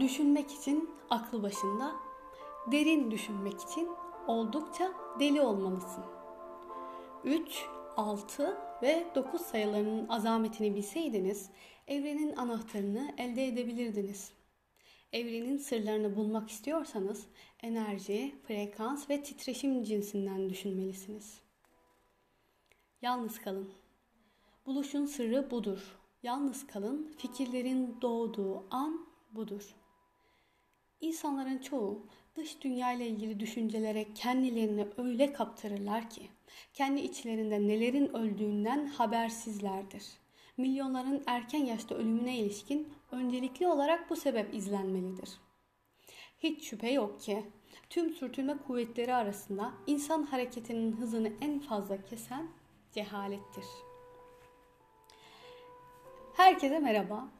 Düşünmek için aklı başında, derin düşünmek için oldukça deli olmalısın. 3, 6 ve 9 sayılarının azametini bilseydiniz, evrenin anahtarını elde edebilirdiniz. Evrenin sırlarını bulmak istiyorsanız enerji, frekans ve titreşim cinsinden düşünmelisiniz. Yalnız kalın. Buluşun sırrı budur. Yalnız kalın, fikirlerin doğduğu an budur. İnsanların çoğu dış dünya ile ilgili düşüncelere kendilerini öyle kaptırırlar ki kendi içlerinde nelerin öldüğünden habersizlerdir. Milyonların erken yaşta ölümüne ilişkin öncelikli olarak bu sebep izlenmelidir. Hiç şüphe yok ki tüm sürtünme kuvvetleri arasında insan hareketinin hızını en fazla kesen cehalettir. Herkese merhaba.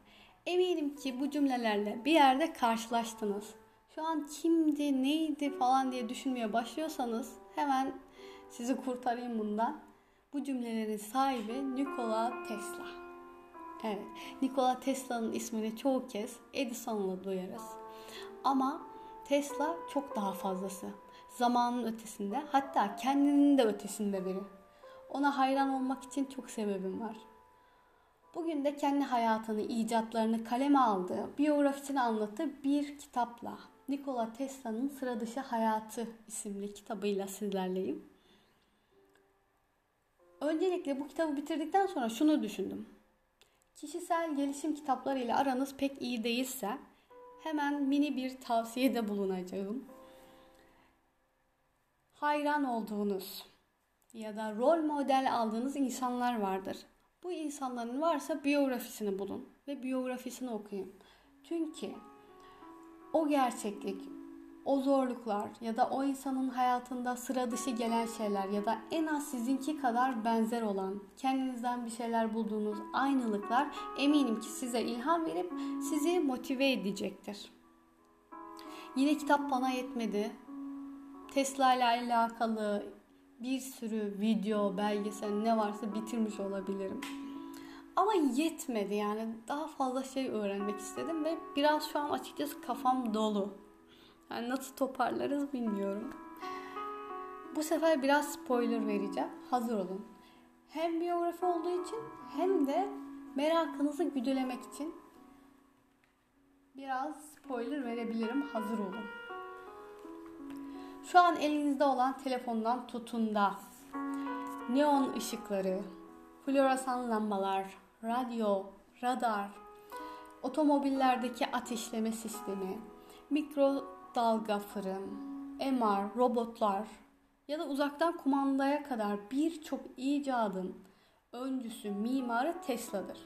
Eminim ki bu cümlelerle bir yerde karşılaştınız. Şu an kimdi, neydi falan diye düşünmeye başlıyorsanız hemen sizi kurtarayım bundan. Bu cümlelerin sahibi Nikola Tesla. Evet, Nikola Tesla'nın ismini çoğu kez Edison'la duyarız. Ama Tesla çok daha fazlası. Zamanın ötesinde, hatta kendinin de ötesinde biri. Ona hayran olmak için çok sebebim var. Bugün de kendi hayatını, icatlarını kaleme aldığı, biyografisini anlattığı bir kitapla Nikola Tesla'nın Sıra Dışı Hayatı isimli kitabıyla sizlerleyim. Öncelikle bu kitabı bitirdikten sonra şunu düşündüm. Kişisel gelişim kitapları ile aranız pek iyi değilse hemen mini bir tavsiyede bulunacağım. Hayran olduğunuz ya da rol model aldığınız insanlar vardır. Bu insanların varsa biyografisini bulun ve biyografisini okuyun. Çünkü o gerçeklik, o zorluklar ya da o insanın hayatında sıra dışı gelen şeyler ya da en az sizinki kadar benzer olan, kendinizden bir şeyler bulduğunuz aynılıklar eminim ki size ilham verip sizi motive edecektir. Yine kitap bana yetmedi. Tesla ile alakalı bir sürü video, belgesel ne varsa bitirmiş olabilirim. Ama yetmedi yani daha fazla şey öğrenmek istedim ve biraz şu an açıkçası kafam dolu. Yani nasıl toparlarız bilmiyorum. Bu sefer biraz spoiler vereceğim. Hazır olun. Hem biyografi olduğu için hem de merakınızı güdülemek için biraz spoiler verebilirim. Hazır olun. Şu an elinizde olan telefondan tutun da neon ışıkları, floresan lambalar, radyo, radar, otomobillerdeki ateşleme sistemi, mikrodalga fırın, MR, robotlar ya da uzaktan kumandaya kadar birçok icadın öncüsü, mimarı Tesla'dır.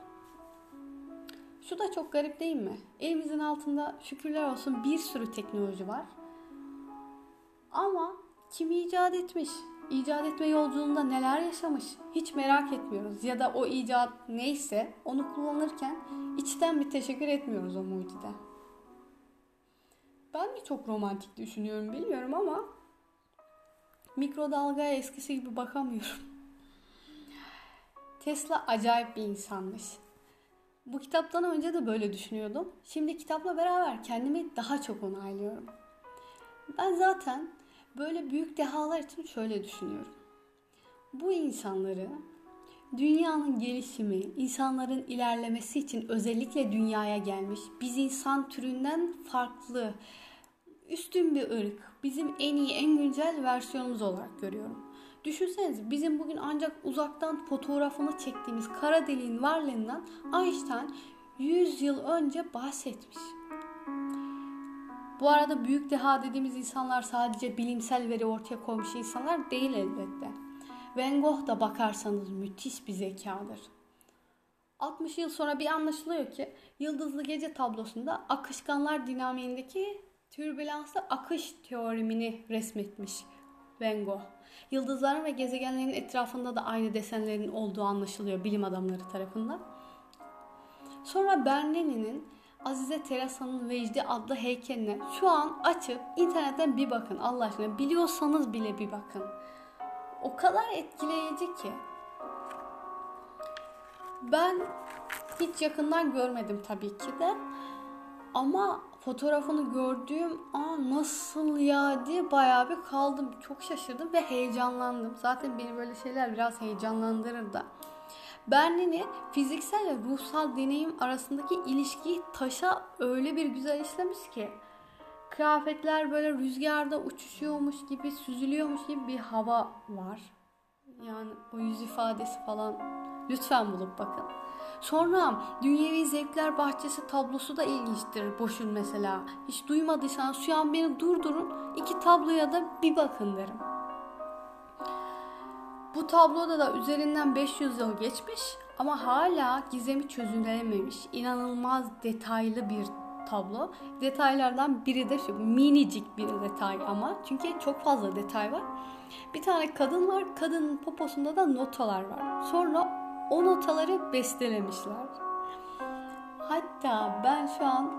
Şu da çok garip değil mi? Elimizin altında şükürler olsun bir sürü teknoloji var. Ama kim icat etmiş? icat etme yolculuğunda neler yaşamış hiç merak etmiyoruz. Ya da o icat neyse onu kullanırken içten bir teşekkür etmiyoruz o mucide. Ben mi çok romantik düşünüyorum bilmiyorum ama mikrodalgaya eskisi gibi bakamıyorum. Tesla acayip bir insanmış. Bu kitaptan önce de böyle düşünüyordum. Şimdi kitapla beraber kendimi daha çok onaylıyorum. Ben zaten Böyle büyük dehalar için şöyle düşünüyorum. Bu insanları dünyanın gelişimi, insanların ilerlemesi için özellikle dünyaya gelmiş, biz insan türünden farklı, üstün bir ırk, bizim en iyi, en güncel versiyonumuz olarak görüyorum. Düşünsenize bizim bugün ancak uzaktan fotoğrafını çektiğimiz kara deliğin varlığından Einstein 100 yıl önce bahsetmiş. Bu arada büyük deha dediğimiz insanlar sadece bilimsel veri ortaya koymuş insanlar değil elbette. Van Gogh da bakarsanız müthiş bir zekadır. 60 yıl sonra bir anlaşılıyor ki Yıldızlı Gece tablosunda akışkanlar dinamiğindeki türbülanslı akış teoremini resmetmiş Van Gogh. Yıldızların ve gezegenlerin etrafında da aynı desenlerin olduğu anlaşılıyor bilim adamları tarafından. Sonra Bernini'nin Azize Teresa'nın Vecdi adlı heykeline şu an açıp internetten bir bakın Allah aşkına. Biliyorsanız bile bir bakın. O kadar etkileyici ki. Ben hiç yakından görmedim tabii ki de. Ama fotoğrafını gördüğüm aa nasıl ya diye bayağı bir kaldım. Çok şaşırdım ve heyecanlandım. Zaten beni böyle şeyler biraz heyecanlandırır da. Bernini fiziksel ve ruhsal deneyim arasındaki ilişkiyi taşa öyle bir güzel işlemiş ki kıyafetler böyle rüzgarda uçuşuyormuş gibi, süzülüyormuş gibi bir hava var. Yani o yüz ifadesi falan lütfen bulup bakın. Sonra Dünyevi Zevkler Bahçesi tablosu da ilginçtir Boş'un mesela. Hiç duymadıysan şu an beni durdurun iki tabloya da bir bakın derim. Bu tabloda da üzerinden 500 yıl geçmiş ama hala gizemi çözülememiş. İnanılmaz detaylı bir tablo. Detaylardan biri de şu minicik bir detay ama çünkü çok fazla detay var. Bir tane kadın var. Kadının poposunda da notalar var. Sonra o notaları bestelemişler. Hatta ben şu an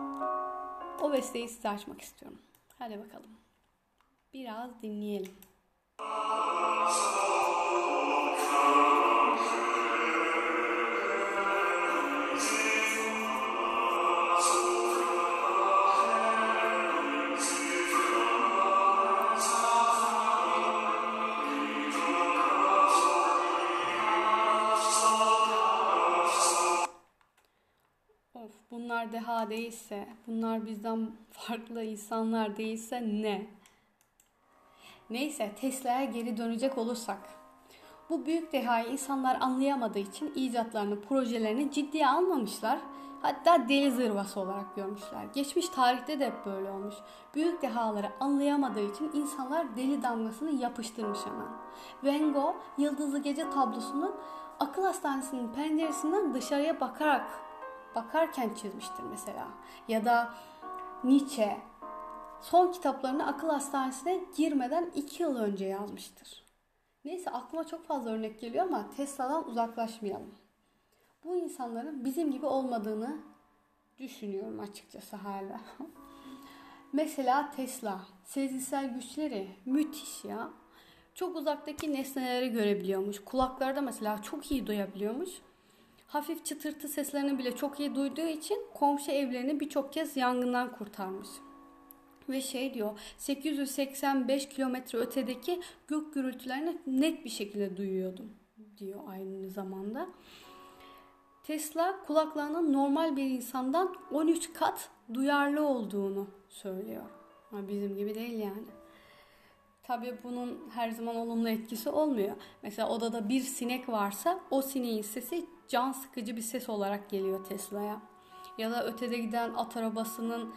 o besteyi size açmak istiyorum. Hadi bakalım. Biraz dinleyelim. Bunlar deha değilse, bunlar bizden farklı insanlar değilse ne? Neyse Tesla'ya geri dönecek olursak. Bu büyük dehayı insanlar anlayamadığı için icatlarını, projelerini ciddiye almamışlar. Hatta deli zırvası olarak görmüşler. Geçmiş tarihte de hep böyle olmuş. Büyük dehaları anlayamadığı için insanlar deli damgasını yapıştırmış hemen. Van Gogh, Yıldızlı Gece tablosunun akıl hastanesinin penceresinden dışarıya bakarak bakarken çizmiştir mesela. Ya da Nietzsche son kitaplarını akıl hastanesine girmeden iki yıl önce yazmıştır. Neyse aklıma çok fazla örnek geliyor ama Tesla'dan uzaklaşmayalım. Bu insanların bizim gibi olmadığını düşünüyorum açıkçası hala. Mesela Tesla, sezgisel güçleri müthiş ya. Çok uzaktaki nesneleri görebiliyormuş. Kulaklarda mesela çok iyi duyabiliyormuş hafif çıtırtı seslerini bile çok iyi duyduğu için komşu evlerini birçok kez yangından kurtarmış. Ve şey diyor 885 kilometre ötedeki gök gürültülerini net bir şekilde duyuyordum diyor aynı zamanda. Tesla kulaklarının normal bir insandan 13 kat duyarlı olduğunu söylüyor. Ama bizim gibi değil yani. Tabii bunun her zaman olumlu etkisi olmuyor. Mesela odada bir sinek varsa o sineğin sesi can sıkıcı bir ses olarak geliyor Tesla'ya. Ya da ötede giden at arabasının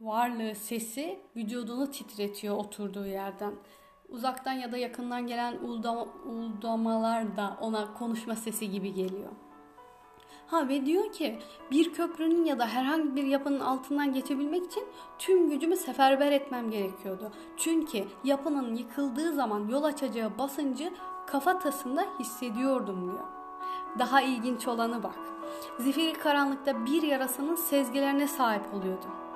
varlığı sesi vücudunu titretiyor oturduğu yerden. Uzaktan ya da yakından gelen uldama, uldamalar da ona konuşma sesi gibi geliyor. Ha ve diyor ki bir köprünün ya da herhangi bir yapının altından geçebilmek için tüm gücümü seferber etmem gerekiyordu. Çünkü yapının yıkıldığı zaman yol açacağı basıncı kafatasında hissediyordum diyor. Daha ilginç olanı bak. Zifiri karanlıkta bir yarasının sezgilerine sahip oluyordum.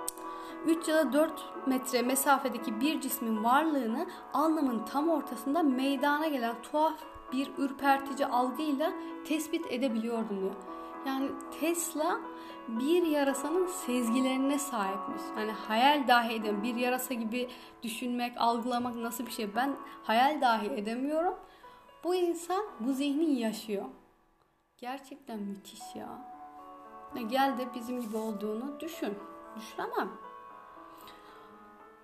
3 ya da 4 metre mesafedeki bir cismin varlığını alnımın tam ortasında meydana gelen tuhaf bir ürpertici algıyla tespit edebiliyordum diyor. Yani Tesla bir yarasanın sezgilerine sahipmiş. Yani hayal dahi edemiyorum. Bir yarasa gibi düşünmek, algılamak nasıl bir şey ben hayal dahi edemiyorum. Bu insan bu zihni yaşıyor. Gerçekten müthiş ya. Gel de bizim gibi olduğunu düşün. Düşünemem.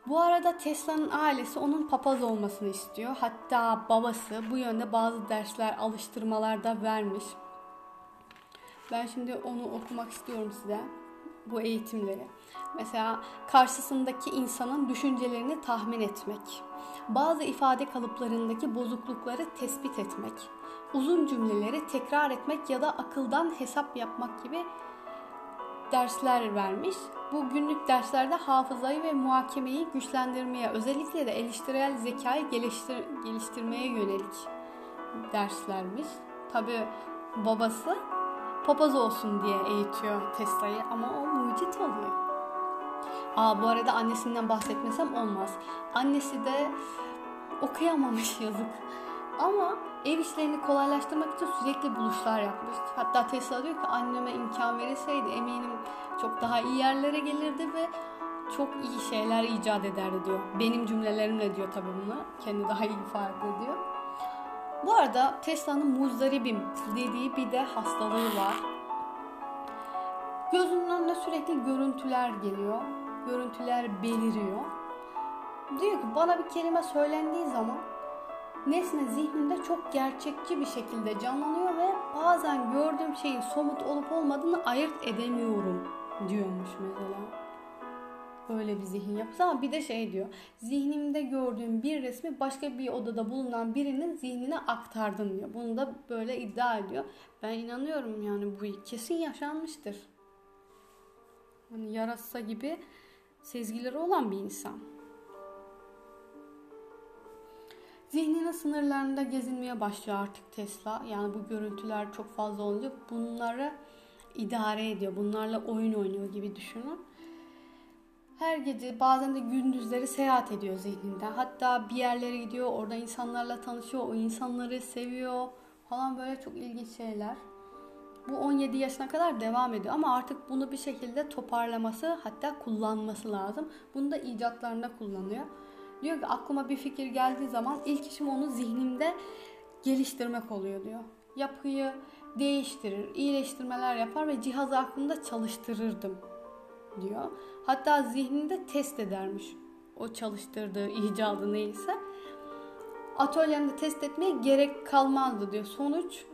Bu arada Tesla'nın ailesi onun papaz olmasını istiyor. Hatta babası bu yönde bazı dersler, alıştırmalar da vermiş. Ben şimdi onu okumak istiyorum size. Bu eğitimleri. Mesela karşısındaki insanın düşüncelerini tahmin etmek. Bazı ifade kalıplarındaki bozuklukları tespit etmek. Uzun cümleleri tekrar etmek ya da akıldan hesap yapmak gibi dersler vermiş. Bu günlük derslerde hafızayı ve muhakemeyi güçlendirmeye, özellikle de eleştirel zekayı geliştir geliştirmeye yönelik derslermiş. Tabi babası papaz olsun diye eğitiyor Tesla'yı ama o mucit oluyor. Aa bu arada annesinden bahsetmesem olmaz. Annesi de okuyamamış yazık. Ama ev işlerini kolaylaştırmak için sürekli buluşlar yapmış. Hatta Tesla diyor ki anneme imkan verilseydi eminim çok daha iyi yerlere gelirdi ve çok iyi şeyler icat ederdi diyor. Benim cümlelerimle diyor tabii bunu. Kendi daha iyi ifade ediyor. Bu arada Tesla'nın muzdaribim dediği bir de hastalığı var. Gözünün önüne sürekli görüntüler geliyor. Görüntüler beliriyor. Diyor ki bana bir kelime söylendiği zaman nesne zihnimde çok gerçekçi bir şekilde canlanıyor ve bazen gördüğüm şeyin somut olup olmadığını ayırt edemiyorum diyormuş mesela. Öyle bir zihin yapısı ama bir de şey diyor. Zihnimde gördüğüm bir resmi başka bir odada bulunan birinin zihnine aktardım diyor. Bunu da böyle iddia ediyor. Ben inanıyorum yani bu kesin yaşanmıştır. Hani yarasa gibi sezgileri olan bir insan. Zihninin sınırlarında gezinmeye başlıyor artık Tesla. Yani bu görüntüler çok fazla olunca bunları idare ediyor. Bunlarla oyun oynuyor gibi düşünün. Her gece bazen de gündüzleri seyahat ediyor zihninde. Hatta bir yerlere gidiyor, orada insanlarla tanışıyor, o insanları seviyor falan böyle çok ilginç şeyler. Bu 17 yaşına kadar devam ediyor ama artık bunu bir şekilde toparlaması hatta kullanması lazım. Bunu da icatlarında kullanıyor. Diyor ki aklıma bir fikir geldiği zaman ilk işim onu zihnimde geliştirmek oluyor diyor. Yapıyı değiştirir, iyileştirmeler yapar ve cihazı aklımda çalıştırırdım diyor. Hatta zihninde test edermiş o çalıştırdığı icadı neyse. Atölyemde test etmeye gerek kalmazdı diyor. Sonuç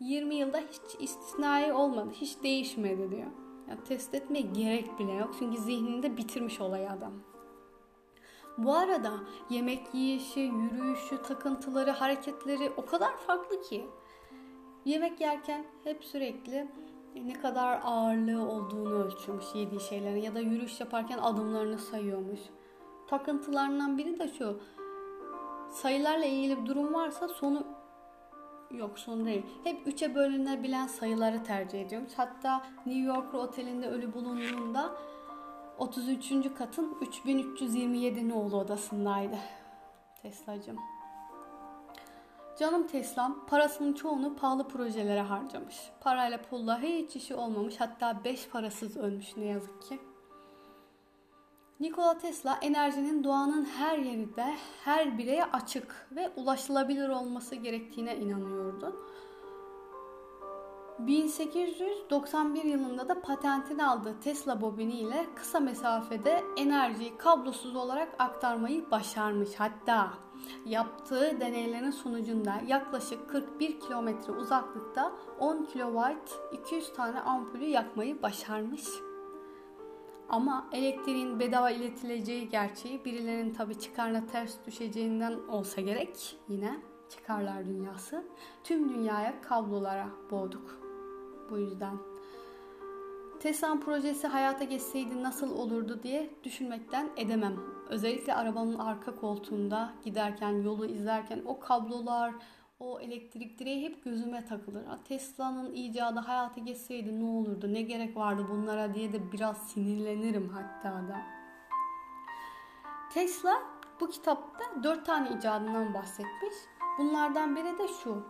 20 yılda hiç istisnai olmadı. Hiç değişmedi diyor. Yani test etmeye gerek bile yok. Çünkü zihninde bitirmiş olayı adam. Bu arada yemek yiyişi, yürüyüşü, takıntıları, hareketleri o kadar farklı ki. Yemek yerken hep sürekli ne kadar ağırlığı olduğunu ölçüyormuş yediği şeylerin ya da yürüyüş yaparken adımlarını sayıyormuş. Takıntılarından biri de şu. Sayılarla ilgili bir durum varsa sonu yok sonu değil. Hep üçe bölünebilen sayıları tercih ediyormuş. Hatta New York otelinde ölü bulunduğunda 33. katın 3327 nolu odasındaydı. Tesla'cım. Canım Teslam parasının çoğunu pahalı projelere harcamış. Parayla pulla hiç işi olmamış hatta beş parasız ölmüş ne yazık ki. Nikola Tesla enerjinin doğanın her yerinde her bireye açık ve ulaşılabilir olması gerektiğine inanıyordu. 1891 yılında da patentini aldığı Tesla bobini ile kısa mesafede enerjiyi kablosuz olarak aktarmayı başarmış. Hatta yaptığı deneylerin sonucunda yaklaşık 41 kilometre uzaklıkta 10 kilowatt 200 tane ampulü yakmayı başarmış. Ama elektriğin bedava iletileceği gerçeği birilerinin tabi çıkarına ters düşeceğinden olsa gerek yine çıkarlar dünyası. Tüm dünyaya kablolara boğduk. Bu yüzden Tesla'nın projesi hayata geçseydi nasıl olurdu diye düşünmekten edemem. Özellikle arabanın arka koltuğunda giderken, yolu izlerken o kablolar, o elektrik direği hep gözüme takılır. Tesla'nın icadı hayata geçseydi ne olurdu, ne gerek vardı bunlara diye de biraz sinirlenirim hatta da. Tesla bu kitapta dört tane icadından bahsetmiş. Bunlardan biri de şu.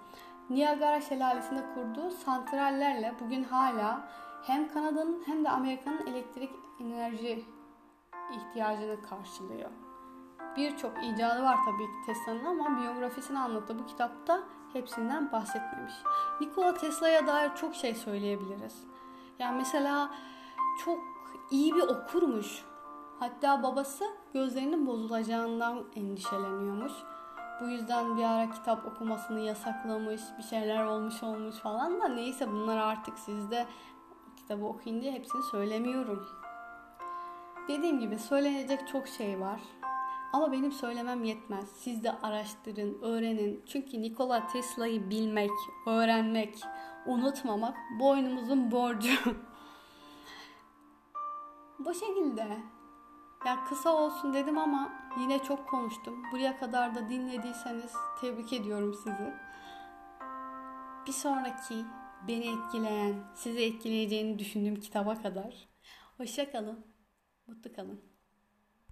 Niagara Şelalesi'nde kurduğu santrallerle bugün hala hem Kanada'nın hem de Amerika'nın elektrik enerji ihtiyacını karşılıyor. Birçok icadı var tabii ki Tesla'nın ama biyografisini anlattı bu kitapta hepsinden bahsetmemiş. Nikola Tesla'ya dair çok şey söyleyebiliriz. Yani mesela çok iyi bir okurmuş. Hatta babası gözlerinin bozulacağından endişeleniyormuş. Bu yüzden bir ara kitap okumasını yasaklamış, bir şeyler olmuş olmuş falan da neyse bunlar artık sizde kitabı okuyun diye hepsini söylemiyorum. Dediğim gibi söylenecek çok şey var. Ama benim söylemem yetmez. Siz de araştırın, öğrenin. Çünkü Nikola Tesla'yı bilmek, öğrenmek, unutmamak boynumuzun borcu. Bu şekilde. Ya kısa olsun dedim ama yine çok konuştum. Buraya kadar da dinlediyseniz tebrik ediyorum sizi. Bir sonraki beni etkileyen, sizi etkileyeceğini düşündüğüm kitaba kadar. Hoşça kalın, mutlu kalın.